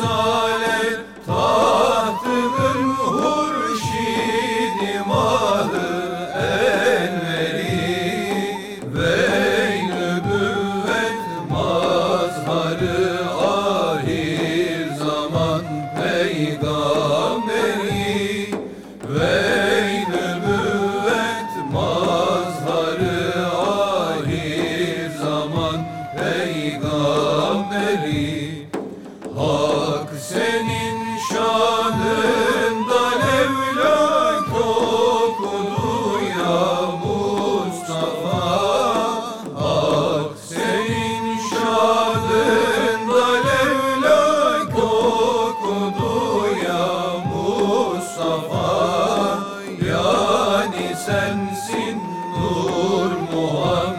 risalet tahtının enveri ve nübüvvet mazharı ahir zaman peygamberi. Ve nübüvvet mazharı ahir zaman peygamberi senin şanında evlat okudu ya Mustafa. Ak senin şanında evlat okudu ya Mustafa. Yani sensin Nur Muhammed.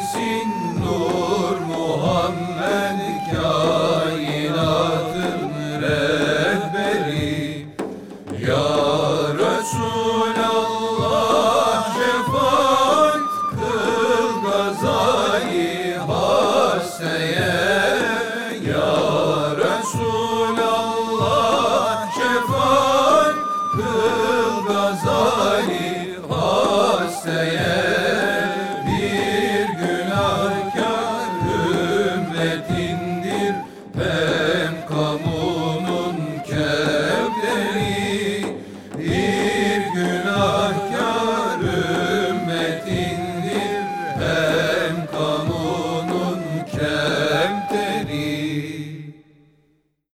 sensin Nur Muhammed.